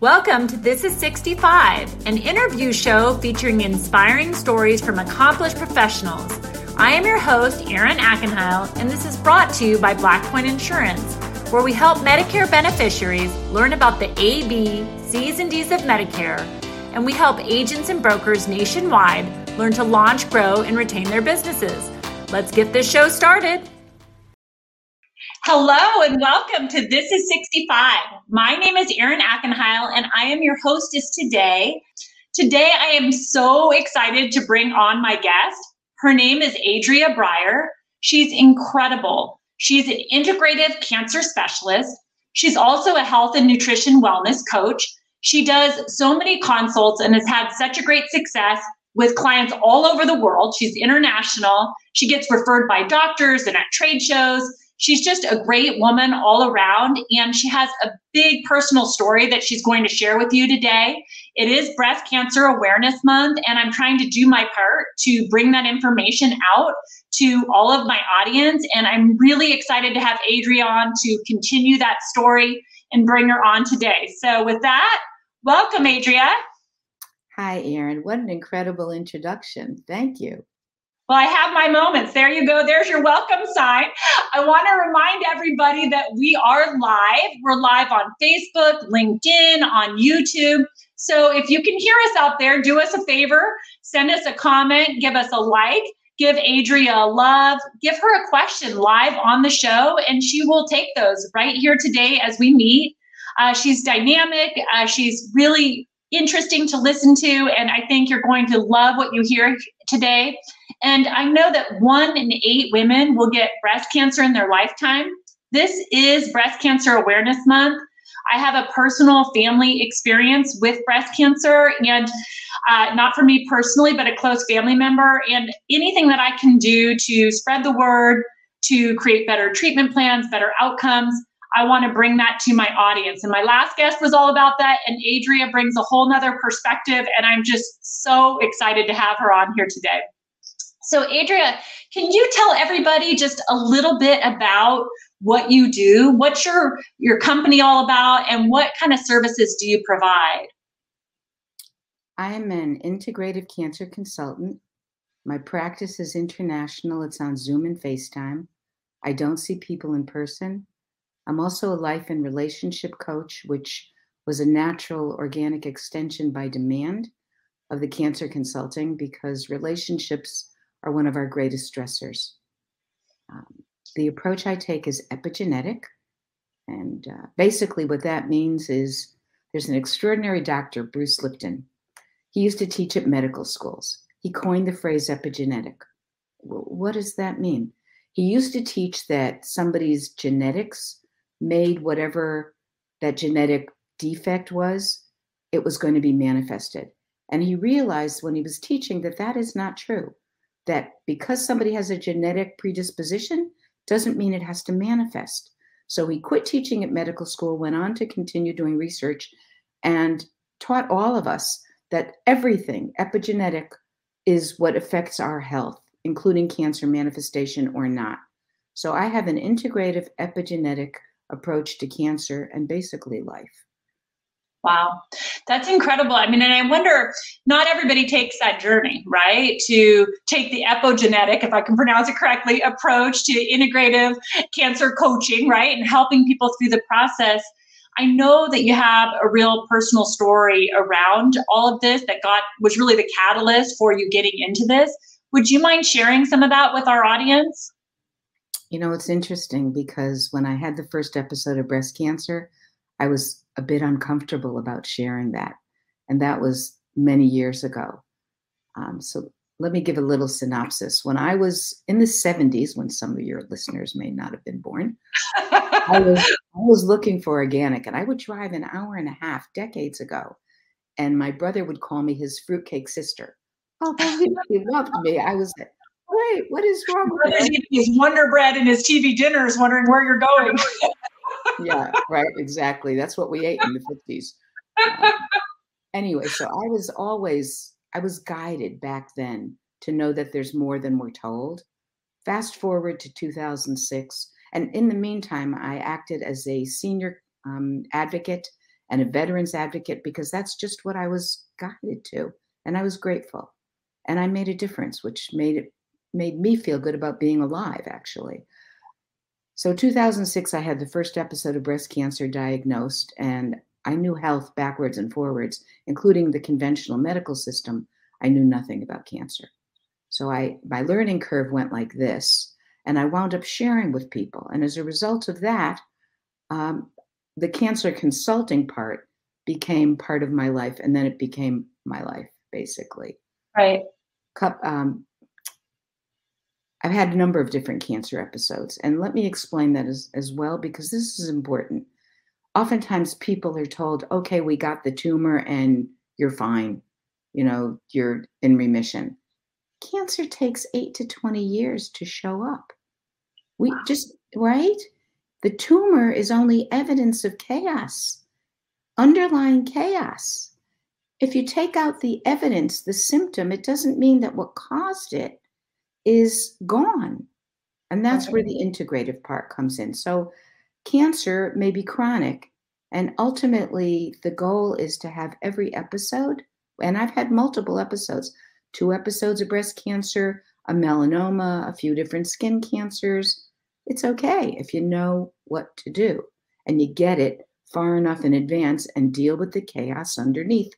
Welcome to This is 65, an interview show featuring inspiring stories from accomplished professionals. I am your host, Erin Ackenheil, and this is brought to you by Blackpoint Insurance, where we help Medicare beneficiaries learn about the A, B, C's, and D's of Medicare, and we help agents and brokers nationwide learn to launch, grow, and retain their businesses. Let's get this show started. Hello and welcome to This is 65. My name is Erin Ackenheil and I am your hostess today. Today I am so excited to bring on my guest. Her name is Adrea Brier. She's incredible. She's an integrative cancer specialist. She's also a health and nutrition wellness coach. She does so many consults and has had such a great success with clients all over the world. She's international. She gets referred by doctors and at trade shows she's just a great woman all around and she has a big personal story that she's going to share with you today. It is breast cancer awareness month and i'm trying to do my part to bring that information out to all of my audience and i'm really excited to have adrea on to continue that story and bring her on today. So with that welcome adrea hi erin. What an incredible introduction. Thank you well, I have my moments. There you go. There's your welcome sign. I want to remind everybody that we are live. We're live on Facebook, LinkedIn, on YouTube. So if you can hear us out there, do us a favor, send us a comment, give us a like, give Adrea a love, give her a question live on the show, and she will take those right here today as we meet. Uh, she's dynamic. Uh, she's really interesting to listen to, and I think you're going to love what you hear today. And I know that one in eight women will get breast cancer in their lifetime. This is Breast Cancer Awareness Month. I have a personal family experience with breast cancer, and uh, not for me personally, but a close family member. And anything that I can do to spread the word, to create better treatment plans, better outcomes, I want to bring that to my audience. And my last guest was all about that. And Adrea brings a whole nother perspective. And I'm just so excited to have her on here today. So, Adrea, can you tell everybody just a little bit about what you do? What's your, your company all about? And what kind of services do you provide? I'm an integrative cancer consultant. My practice is international, it's on Zoom and FaceTime. I don't see people in person. I'm also a life and relationship coach, which was a natural organic extension by demand of the cancer consulting because relationships are one of our greatest stressors. Um, the approach I take is epigenetic. And uh, basically, what that means is there's an extraordinary doctor, Bruce Lipton. He used to teach at medical schools. He coined the phrase epigenetic. what does that mean? He used to teach that somebody's genetics made whatever that genetic defect was, it was going to be manifested. And he realized when he was teaching that that is not true. That because somebody has a genetic predisposition doesn't mean it has to manifest. So he quit teaching at medical school, went on to continue doing research, and taught all of us that everything epigenetic is what affects our health, including cancer manifestation or not. So I have an integrative epigenetic approach to cancer and basically life. Wow, that's incredible. I mean, and I wonder, not everybody takes that journey, right? To take the epigenetic, if I can pronounce it correctly, approach to integrative cancer coaching, right? And helping people through the process. I know that you have a real personal story around all of this that got was really the catalyst for you getting into this. Would you mind sharing some of that with our audience? You know, it's interesting because when I had the first episode of breast cancer, I was a bit uncomfortable about sharing that. And that was many years ago. Um, so let me give a little synopsis. When I was in the 70s, when some of your listeners may not have been born, I, was, I was looking for organic and I would drive an hour and a half decades ago. And my brother would call me his fruitcake sister. Oh, he loved me. I was like, wait, what is wrong with? His Wonder Bread and his TV dinners, wondering where you're going. yeah, right, exactly. That's what we ate in the 50s. Um, anyway, so I was always, I was guided back then to know that there's more than we're told. Fast forward to 2006. And in the meantime, I acted as a senior um, advocate and a veterans advocate because that's just what I was guided to. And I was grateful. And I made a difference, which made it made me feel good about being alive, actually. So 2006, I had the first episode of breast cancer diagnosed, and I knew health backwards and forwards, including the conventional medical system. I knew nothing about cancer. So I my learning curve went like this, and I wound up sharing with people. And as a result of that, um, the cancer consulting part became part of my life, and then it became my life basically. Right. Um, I've had a number of different cancer episodes, and let me explain that as, as well because this is important. Oftentimes, people are told, okay, we got the tumor and you're fine, you know, you're in remission. Cancer takes eight to 20 years to show up. We wow. just, right? The tumor is only evidence of chaos, underlying chaos. If you take out the evidence, the symptom, it doesn't mean that what caused it is gone. And that's okay. where the integrative part comes in. So, cancer may be chronic, and ultimately, the goal is to have every episode, and I've had multiple episodes two episodes of breast cancer, a melanoma, a few different skin cancers. It's okay if you know what to do and you get it far enough in advance and deal with the chaos underneath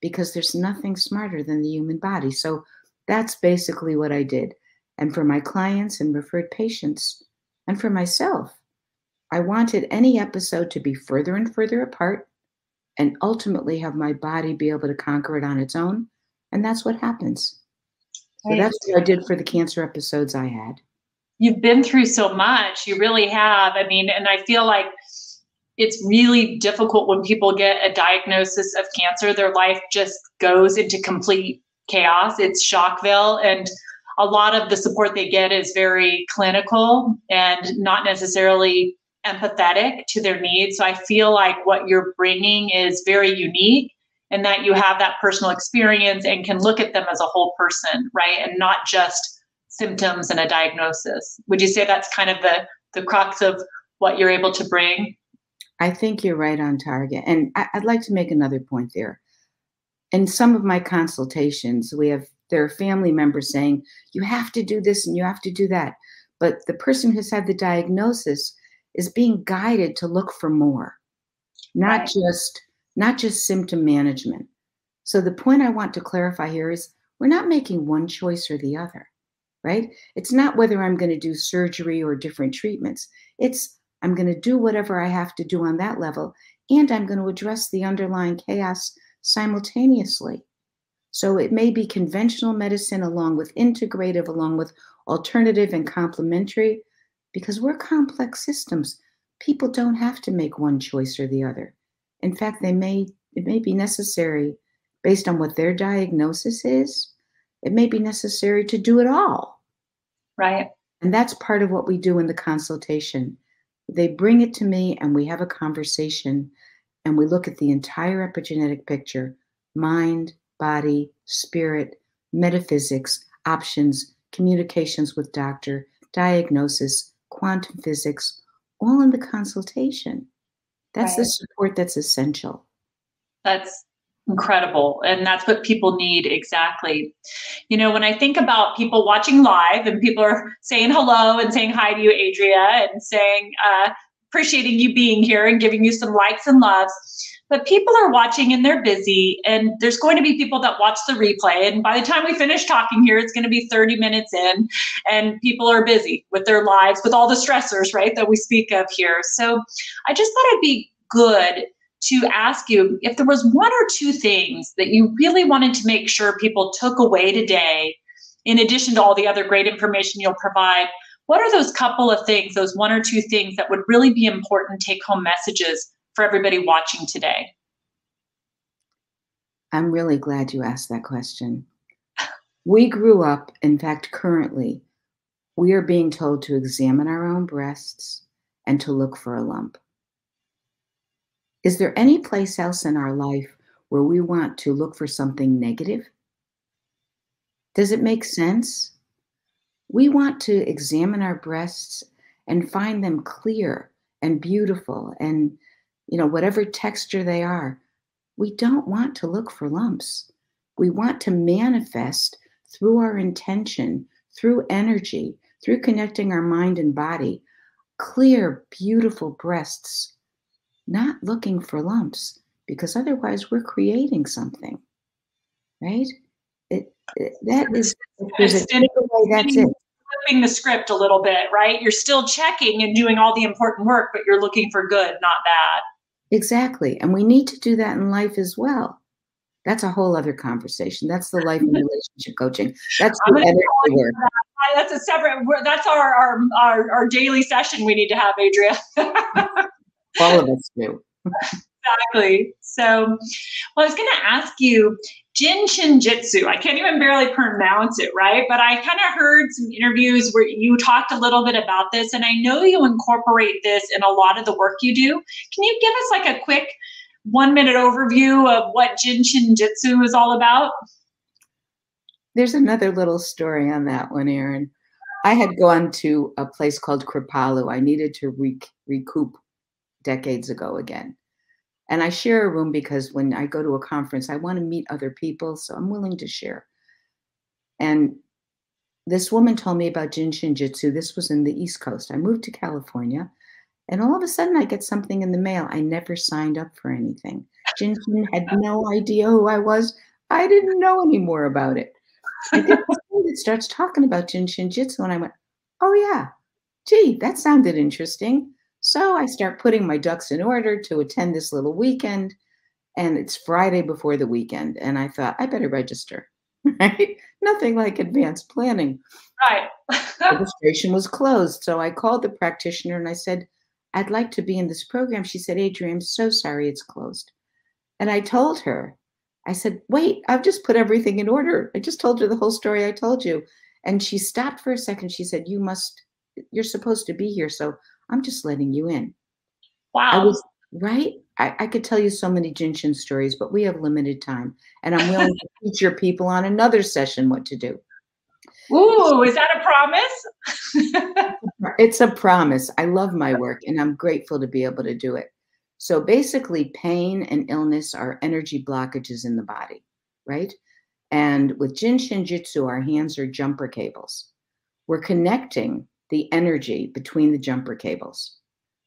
because there's nothing smarter than the human body. So that's basically what I did. And for my clients and referred patients, and for myself, I wanted any episode to be further and further apart and ultimately have my body be able to conquer it on its own. And that's what happens. So that's what I did for the cancer episodes I had. You've been through so much. You really have. I mean, and I feel like it's really difficult when people get a diagnosis of cancer. Their life just goes into complete chaos. It's Shockville. And a lot of the support they get is very clinical and not necessarily empathetic to their needs. So I feel like what you're bringing is very unique and that you have that personal experience and can look at them as a whole person, right? And not just symptoms and a diagnosis. Would you say that's kind of the the crux of what you're able to bring? I think you're right on target. And I, would like to make another point there. In some of my consultations, we have there are family members saying, you have to do this and you have to do that. But the person who's had the diagnosis is being guided to look for more, not right. just not just symptom management. So the point I want to clarify here is we're not making one choice or the other, right? It's not whether I'm going to do surgery or different treatments. It's I'm going to do whatever I have to do on that level, and I'm going to address the underlying chaos simultaneously. So it may be conventional medicine along with integrative, along with alternative and complementary, because we're complex systems. People don't have to make one choice or the other. In fact, they may it may be necessary based on what their diagnosis is. It may be necessary to do it all. Right. And that's part of what we do in the consultation. They bring it to me and we have a conversation and we look at the entire epigenetic picture mind, body, spirit, metaphysics, options, communications with doctor, diagnosis, quantum physics, all in the consultation. That's right. the support that's essential. That's incredible. And that's what people need exactly. You know, when I think about people watching live and people are saying hello and saying hi to you, Adrea, and saying, uh, appreciating you being here and giving you some likes and loves. But people are watching and they're busy, and there's going to be people that watch the replay. And by the time we finish talking here, it's going to be 30 minutes in, and people are busy with their lives, with all the stressors, right, that we speak of here. So I just thought it'd be good to ask you if there was one or two things that you really wanted to make sure people took away today, in addition to all the other great information you'll provide. What are those couple of things, those one or two things that would really be important take home messages for everybody watching today? I'm really glad you asked that question. We grew up, in fact, currently, we are being told to examine our own breasts and to look for a lump. Is there any place else in our life where we want to look for something negative? Does it make sense? We want to examine our breasts and find them clear and beautiful and you know, whatever texture they are. We don't want to look for lumps. We want to manifest through our intention, through energy, through connecting our mind and body, clear, beautiful breasts, not looking for lumps, because otherwise we're creating something, right? That is, there's a way, that's it flipping the script a little bit, right? You're still checking and doing all the important work, but you're looking for good, not bad. Exactly. And we need to do that in life as well. That's a whole other conversation. That's the life and relationship coaching. That's the energy work. That. That's a separate. That's our, our our our daily session we need to have, Adrea. All of us do. exactly. So, well, I was going to ask you, Jin Shin Jyutsu. I can't even barely pronounce it, right? But I kind of heard some interviews where you talked a little bit about this, and I know you incorporate this in a lot of the work you do. Can you give us like a quick one minute overview of what Jin Shin Jyutsu is all about? There's another little story on that one, Erin. I had gone to a place called Kripalu. I needed to re- recoup decades ago again. And I share a room because when I go to a conference, I want to meet other people. So I'm willing to share. And this woman told me about Jin Shin Jyutsu. This was in the East Coast. I moved to California. And all of a sudden, I get something in the mail. I never signed up for anything. Jin Shin had no idea who I was. I didn't know any more about it. It starts talking about Jin Shin Jyutsu. And I went, oh, yeah. Gee, that sounded interesting. So I start putting my ducks in order to attend this little weekend. And it's Friday before the weekend. And I thought, I better register. Right? Nothing like advanced planning. Right. Registration was closed. So I called the practitioner and I said, I'd like to be in this program. She said, Adrian, I'm so sorry it's closed. And I told her, I said, wait, I've just put everything in order. I just told her the whole story I told you. And she stopped for a second. She said, You must, you're supposed to be here. So I'm just letting you in. Wow. I was right. I, I could tell you so many Jin Shin stories, but we have limited time. And I'm willing to teach your people on another session what to do. Ooh, is that a promise? it's a promise. I love my work and I'm grateful to be able to do it. So basically, pain and illness are energy blockages in the body, right? And with Jin Shin Jyutsu, our hands are jumper cables. We're connecting the energy between the jumper cables.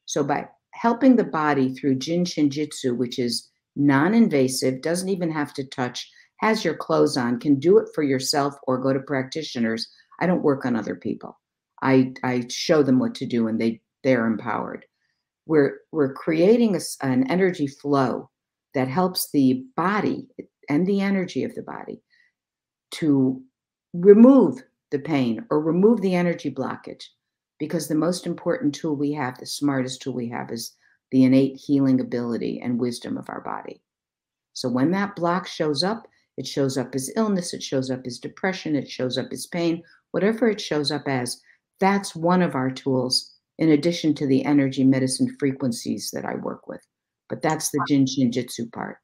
So by helping the body through Jin Shin Jyutsu, which is non-invasive, doesn't even have to touch, has your clothes on, can do it for yourself or go to practitioners. I don't work on other people. I, I show them what to do and they they're empowered. We're we're creating a, an energy flow that helps the body and the energy of the body to remove the pain or remove the energy blockage because the most important tool we have, the smartest tool we have, is the innate healing ability and wisdom of our body. So when that block shows up, it shows up as illness, it shows up as depression, it shows up as pain, whatever it shows up as, that's one of our tools in addition to the energy medicine frequencies that I work with. But that's the Jin Shin Jyutsu part.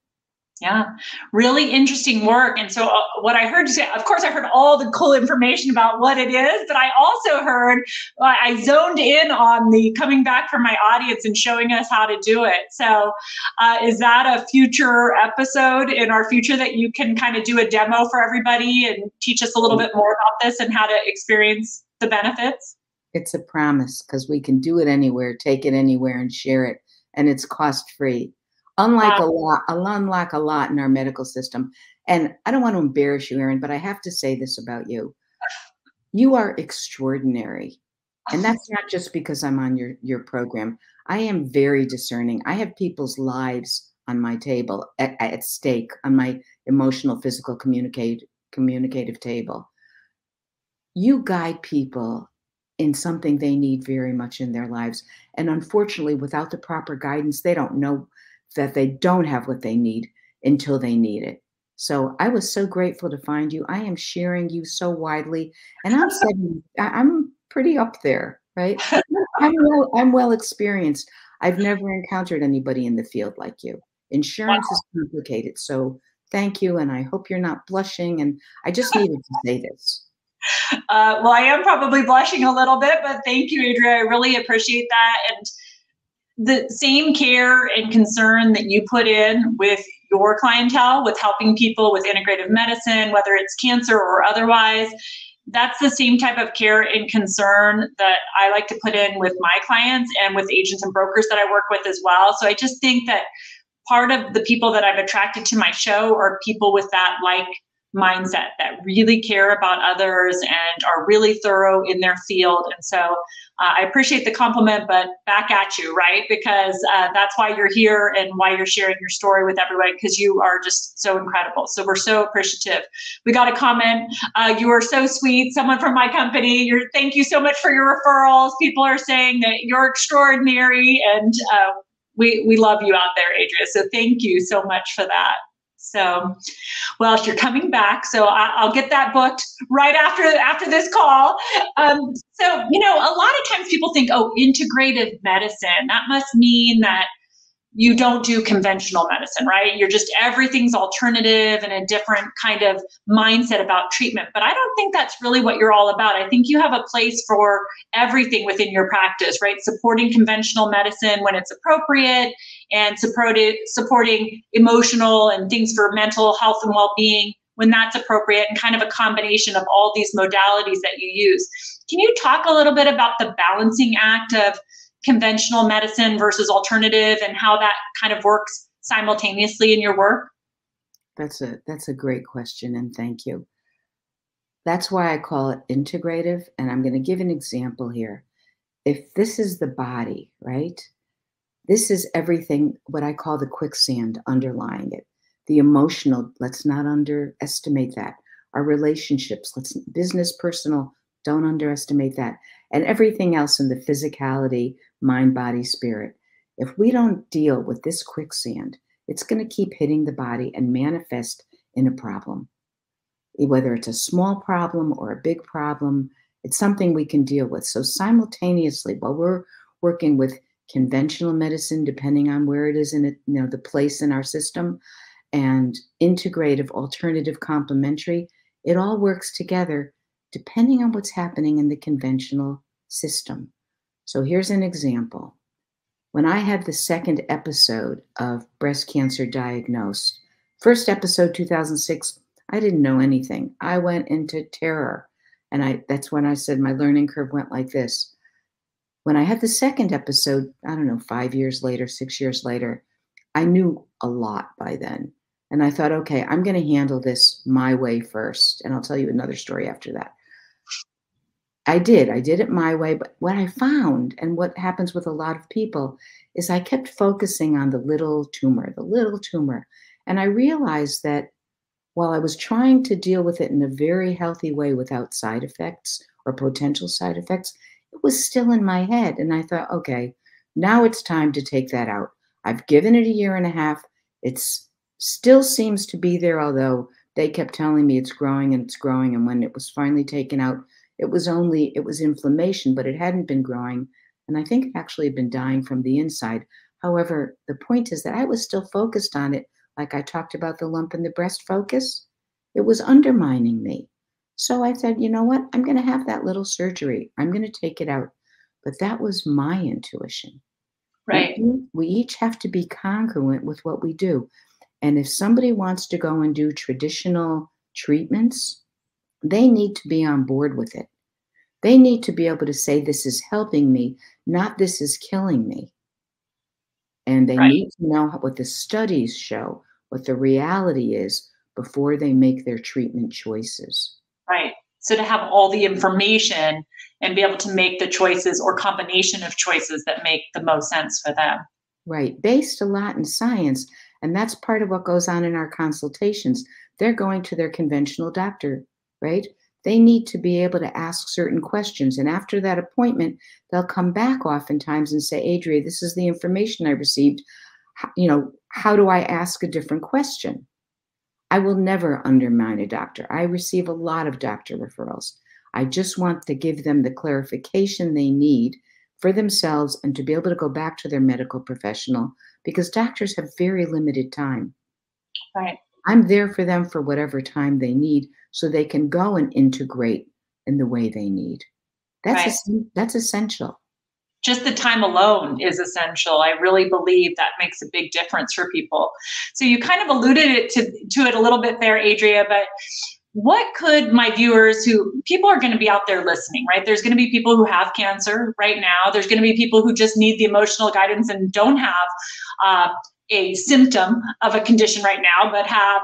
Yeah, really interesting work. And so, uh, what I heard you say, of course, I heard all the cool information about what it is, but I also heard, uh, I zoned in on the coming back from my audience and showing us how to do it. So, uh, is that a future episode in our future that you can kind of do a demo for everybody and teach us a little bit more about this and how to experience the benefits? It's a promise because we can do it anywhere, take it anywhere, and share it, and it's cost free unlike wow. a lot, unlike a lot in our medical system. And I don't want to embarrass you, Erin, but I have to say this about you. You are extraordinary. And that's not just because I'm on your, your program. I am very discerning. I have people's lives on my table at, at stake on my emotional, physical, communicate, communicative table. You guide people in something they need very much in their lives. And unfortunately, without the proper guidance, they don't know that they don't have what they need until they need it. So I was so grateful to find you. I am sharing you so widely, and I'm saying I'm pretty up there, right? I'm well, I'm well experienced. I've never encountered anybody in the field like you. Insurance wow. is complicated, so thank you, and I hope you're not blushing. And I just needed to say this. Uh, well, I am probably blushing a little bit, but thank you, Adrea. I really appreciate that, and the same care and concern that you put in with your clientele, with helping people with integrative medicine, whether it's cancer or otherwise, that's the same type of care and concern that I like to put in with my clients and with agents and brokers that I work with as well. So I just think that part of the people that I've attracted to my show are people with that like mindset that really care about others and are really thorough in their field. And so uh, I appreciate the compliment, but back at you, right? Because uh, that's why you're here and why you're sharing your story with everybody because you are just so incredible. So we're so appreciative. We got a comment. Uh, you are so sweet. Someone from my company. You're, thank you so much for your referrals. People are saying that you're extraordinary and uh, we, we love you out there, Adrea. So thank you so much for that. So, well, you're coming back, so I, will get that booked right after after this call. Um, so, you know, a lot of times people think, oh, integrative medicine. That must mean that you don't do conventional medicine, right? You're just everything's alternative and a different kind of mindset about treatment. But I don't think that's really what you're all about. I think you have a place for everything within your practice, right? Supporting conventional medicine when it's appropriate and supporting emotional and things for mental health and well-being when that's appropriate and kind of a combination of all these modalities that you use. Can you talk a little bit about the balancing act of conventional medicine versus alternative and how that kind of works simultaneously in your work? That's a that's a great question and thank you. That's why I call it integrative and I'm going to give an example here. If this is the body, right? This is everything what I call the quicksand underlying it. The emotional, let's not underestimate that. Our relationships, let's business, personal, don't underestimate that. And everything else in the physicality, mind, body, spirit. If we don't deal with this quicksand, it's going to keep hitting the body and manifest in a problem. Whether it's a small problem or a big problem, it's something we can deal with. So, simultaneously, while we're working with conventional medicine, depending on where it is in it, you know, the place in our system, and integrative, alternative, complementary, it all works together depending on what's happening in the conventional system. So here's an example. When I had the second episode of breast cancer diagnosed, first episode 2006, I didn't know anything. I went into terror. And I that's when I said my learning curve went like this. When I had the second episode, I don't know, 5 years later, 6 years later, I knew a lot by then. And I thought, okay, I'm going to handle this my way first. And I'll tell you another story after that. I did. I did it my way. But what I found, and what happens with a lot of people, is I kept focusing on the little tumor, the little tumor. And I realized that while I was trying to deal with it in a very healthy way without side effects or potential side effects, it was still in my head. And I thought, okay, now it's time to take that out. I've given it a year and a half. It still seems to be there, although they kept telling me it's growing and it's growing. And when it was finally taken out, it was only, it was inflammation, but it hadn't been growing. And I think it actually had been dying from the inside. However, the point is that I was still focused on it, like I talked about the lump in the breast focus. It was undermining me. So I said, you know what? I'm going to have that little surgery. I'm going to take it out. But that was my intuition. Right. We, we each have to be congruent with what we do. And if somebody wants to go and do traditional treatments, they need to be on board with it. They need to be able to say, This is helping me, not this is killing me. And they right. need to know what the studies show, what the reality is before they make their treatment choices. Right. So to have all the information and be able to make the choices or combination of choices that make the most sense for them. Right. Based a lot in science. And that's part of what goes on in our consultations. They're going to their conventional doctor right? They need to be able to ask certain questions. And after that appointment, they'll come back oftentimes and say, Adrea, this is the information I received. You know, how do I ask a different question? I will never undermine a doctor. I receive a lot of doctor referrals. I just want to give them the clarification they need for themselves and to be able to go back to their medical professional because doctors have very limited time. Right. I'm there for them for whatever time they need so they can go and integrate in the way they need. That's right. that's essential. Just the time alone is essential. I really believe that makes a big difference for people. So you kind of alluded it to, to it a little bit there, Adrea, but what could my viewers who people are going to be out there listening right there's going to be people who have cancer right now there's going to be people who just need the emotional guidance and don't have uh, a symptom of a condition right now but have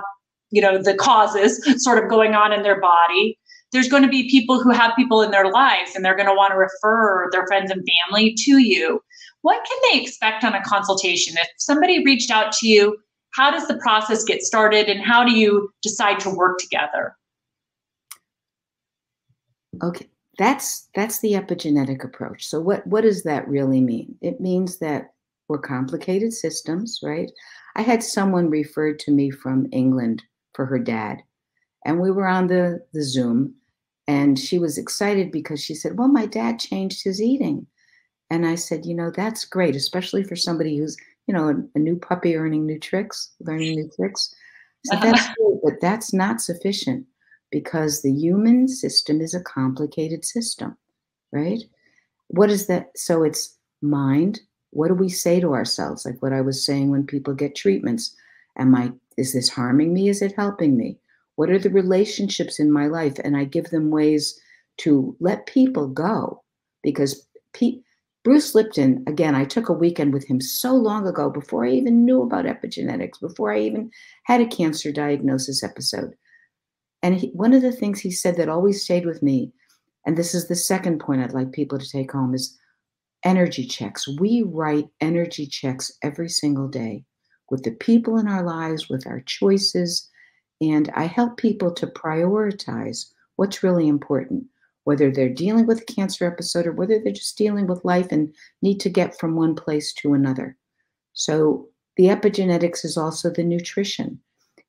you know the causes sort of going on in their body there's going to be people who have people in their lives and they're going to want to refer their friends and family to you what can they expect on a consultation if somebody reached out to you how does the process get started and how do you decide to work together Okay, that's that's the epigenetic approach. So what what does that really mean? It means that we're complicated systems, right? I had someone referred to me from England for her dad, and we were on the the Zoom, and she was excited because she said, "Well, my dad changed his eating," and I said, "You know, that's great, especially for somebody who's you know a, a new puppy earning new tricks, learning new tricks." So that's great, but that's not sufficient because the human system is a complicated system, right? What is that? So it's mind. What do we say to ourselves? Like what I was saying when people get treatments. Am I, is this harming me? Is it helping me? What are the relationships in my life? And I give them ways to let people go because pe- Bruce Lipton, again, I took a weekend with him so long ago before I even knew about epigenetics, before I even had a cancer diagnosis episode. And he, one of the things he said that always stayed with me, and this is the second point I'd like people to take home, is energy checks. We write energy checks every single day with the people in our lives, with our choices. And I help people to prioritize what's really important, whether they're dealing with a cancer episode or whether they're just dealing with life and need to get from one place to another. So the epigenetics is also the nutrition.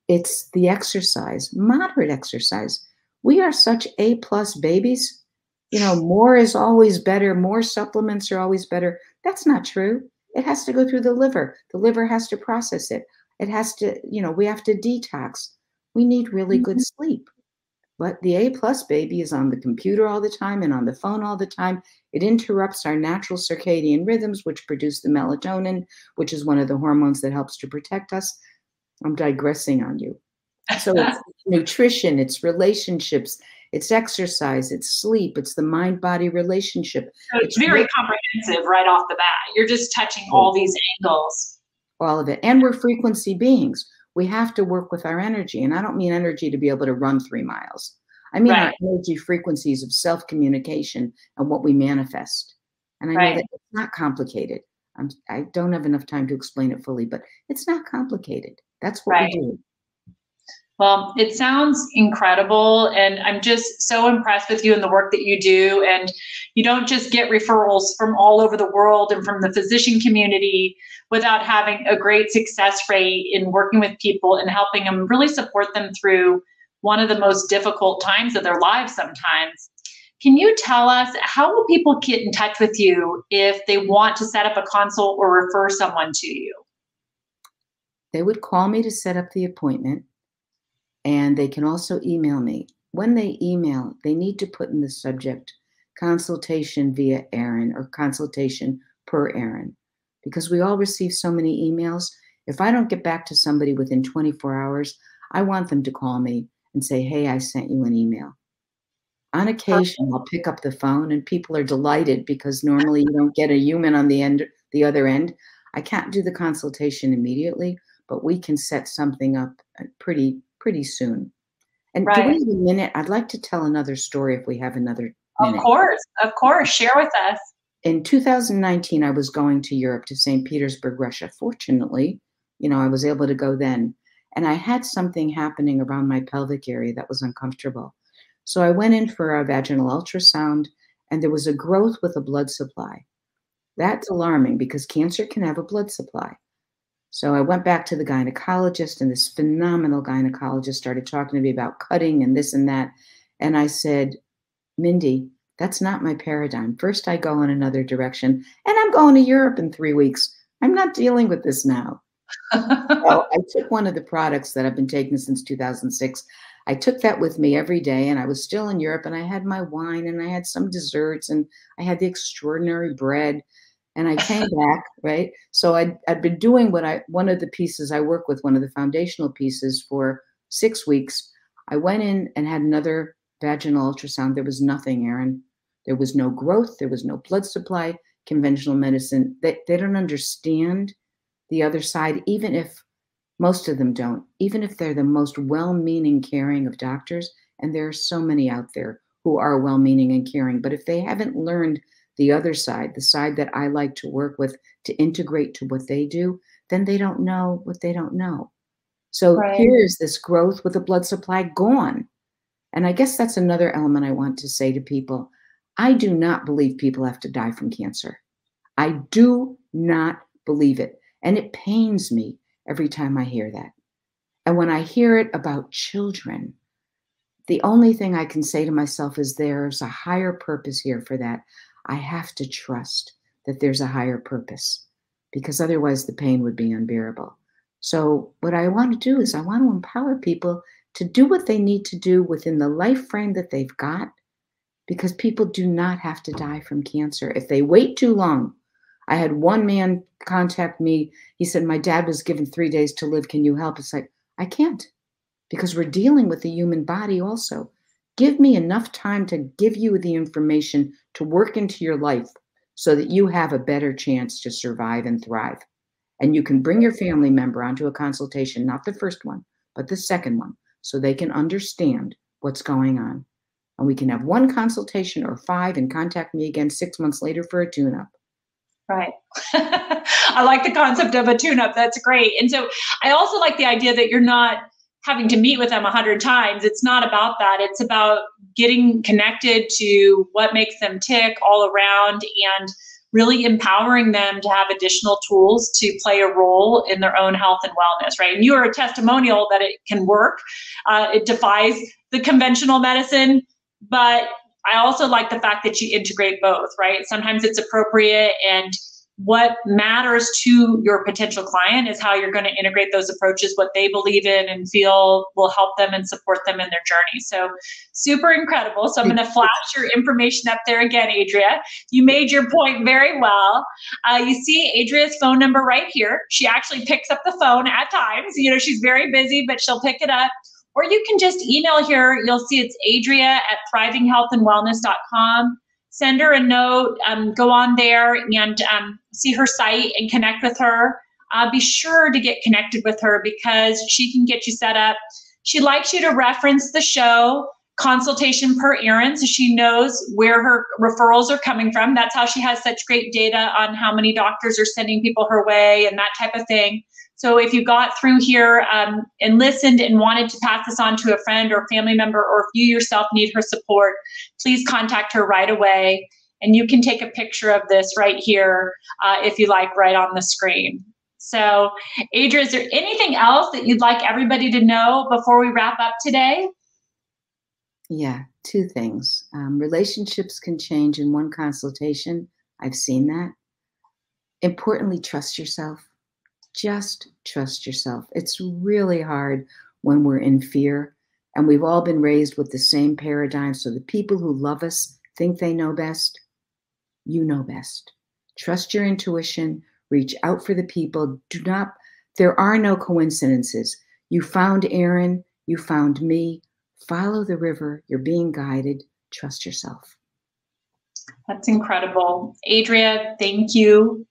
It's the exercise, moderate exercise. We are such A plus babies. You know, more is always better, more supplements are always better. That's not true. It has to go through the liver. The liver has to process it. It has to, you know, we have to detox. We need really good mm-hmm. sleep. But the A plus baby is on the computer all the time and on the phone all the time. It interrupts our natural circadian rhythms, which produce the melatonin, which is one of the hormones that helps to protect us. I'm digressing on you. So it's nutrition, it's relationships, it's exercise, it's sleep, it's the mind body relationship. So it's, it's very comprehensive right off the bat. You're just touching all these angles. All of it. And we're frequency beings. We have to work with our energy. And I don't mean energy to be able to run three miles. I mean right. our energy frequencies of self communication and what we manifest. And I right. know that it's not complicated. I'm, I do not have enough time to explain it fully, but it's not complicated. That's what right. we do. Well, it sounds incredible. And I'm just so impressed with you and the work that you do. And you don't just get referrals from all over the world and from the physician community without having a great success rate in working with people and helping them really support them through one of the most difficult times of their lives sometimes. Can you tell us how will people get in touch with you if they want to set up a consult or refer someone to you? They would call me to set up the appointment, and they can also email me. When they email, they need to put in the subject consultation via Erin or consultation per Erin because we all receive so many emails. If I don't get back to somebody within 24 hours, I want them to call me and say, Hey, I sent you an email. On occasion, I'll pick up the phone and people are delighted because normally you don't get a human on the end, the other end. I can't do the consultation immediately, but we can set something up uh, pretty pretty soon. And right. do we have a minute? I'd like to tell another story if we have another minute. Of course, of course. Share with us. In 2019, I was going to Europe to St. Petersburg, Russia. Fortunately, you know, I was able to go then. And I had something happening around my pelvic area that was uncomfortable. So I went in for a vaginal ultrasound, and there was a growth with a blood supply. That's alarming because cancer can have a blood supply. So I went back to the gynecologist, and this phenomenal gynecologist started talking to me about cutting and this and that. And I said, Mindy, that's not my paradigm. First, I go in another direction, and I'm going to Europe in three weeks. I'm not dealing with this now. so I took one of the products that I've been taking since 2006. I took that with me every day, and I was still in Europe, and I had my wine, and I had some desserts, and I had the extraordinary bread, and I came back, right? So I'd, I'd been doing what I, one of the pieces I work with, one of the foundational pieces for six weeks. I went in and had another vaginal ultrasound. There was nothing, Erin. There was no growth, there was no blood supply. Conventional medicine, they, they don't understand the other side, even if most of them don't, even if they're the most well meaning, caring of doctors. And there are so many out there who are well meaning and caring. But if they haven't learned the other side, the side that I like to work with to integrate to what they do, then they don't know what they don't know. So right. here's this growth with the blood supply gone. And I guess that's another element I want to say to people. I do not believe people have to die from cancer. I do not believe it. And it pains me every time I hear that. And when I hear it about children, the only thing I can say to myself is there's a higher purpose here for that. I have to trust that there's a higher purpose because otherwise the pain would be unbearable. So, what I want to do is I want to empower people to do what they need to do within the life frame that they've got because people do not have to die from cancer. If they wait too long, I had one man contact me. He said, My dad was given three days to live. Can you help? It's like, I can't because we're dealing with the human body also. Give me enough time to give you the information to work into your life so that you have a better chance to survive and thrive. And you can bring your family member onto a consultation, not the first one, but the second one, so they can understand what's going on. And we can have one consultation or five and contact me again six months later for a tune up. Right. I like the concept of a tune up. That's great. And so I also like the idea that you're not having to meet with them a hundred times. It's not about that. It's about getting connected to what makes them tick all around and really empowering them to have additional tools to play a role in their own health and wellness, right? And you are a testimonial that it can work. Uh, it defies the conventional medicine, but I also like the fact that you integrate both, right? Sometimes it's appropriate and what matters to your potential client is how you're going to integrate those approaches, what they believe in and feel will help them and support them in their journey. So, super incredible. So, I'm going to flash your information up there again, Adrea. You made your point very well. Uh, you see Adrea's phone number right here. She actually picks up the phone at times. You know, she's very busy, but she'll pick it up. Or you can just email here. You'll see it's adrea at thrivinghealthandwellness.com send her a note, um, go on there and um, see her site and connect with her. Uh, be sure to get connected with her because she can get you set up. She likes you to reference the show consultation per Erin so she knows where her referrals are coming from. That's how she has such great data on how many doctors are sending people her way and that type of thing. So if you got through here um, and listened and wanted to pass this on to a friend or family member, or if you yourself need her support, please contact her right away. And you can take a picture of this right here uh, if you like, right on the screen. So, Adria, is there anything else that you'd like everybody to know before we wrap up today? Yeah, two things. Um, relationships can change in one consultation. I've seen that. Importantly, trust yourself just trust yourself. It's really hard when we're in fear. And we've all been raised with the same paradigm. So the people who love us think they know best. You know best. Trust your intuition. Reach out for the people. Do not, there are no coincidences. You found Erin. You found me. Follow the river. You're being guided. Trust yourself. That's incredible. Adrea, thank you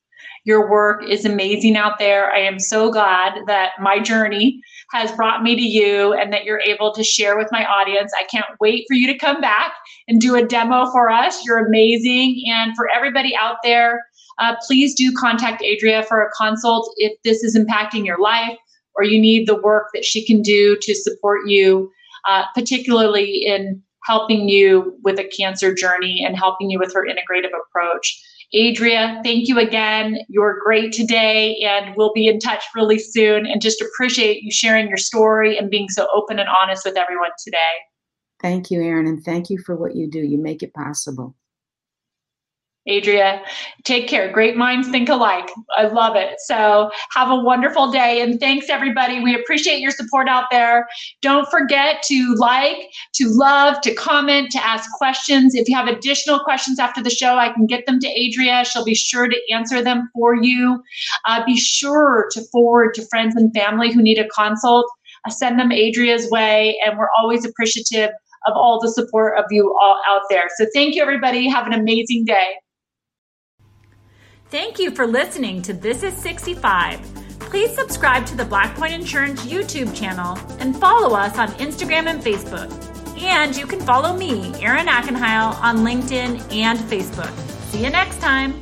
your work is amazing out there. I am so glad that my journey has brought me to you and that you're able to share with my audience. I can't wait for you to come back and do a demo for us. You're amazing. And for everybody out there, uh, please do contact Adrea for a consult if this is impacting your life or you need the work that she can do to support you, uh, particularly in helping you with a cancer journey and helping you with her integrative approach. Adrea, thank you again. You're great today, and we'll be in touch really soon. And just appreciate you sharing your story and being so open and honest with everyone today. Thank you, Erin, and thank you for what you do. You make it possible. Adrea. Take care. Great minds think alike. I love it. So have a wonderful day. And thanks, everybody. We appreciate your support out there. Don't forget to like, to love, to comment, to ask questions. If you have additional questions after the show, I can get them to Adrea. She'll be sure to answer them for you. Uh, be sure to forward to friends and family who need a consult. Uh, send them Adrea's way. And we're always appreciative of all the support of you all out there. So thank you, everybody. Have an amazing day. Thank you for listening to This is 65. Please subscribe to the Blackpoint Insurance YouTube channel and follow us on Instagram and Facebook. And you can follow me, Erin Ackenheil, on LinkedIn and Facebook. See you next time.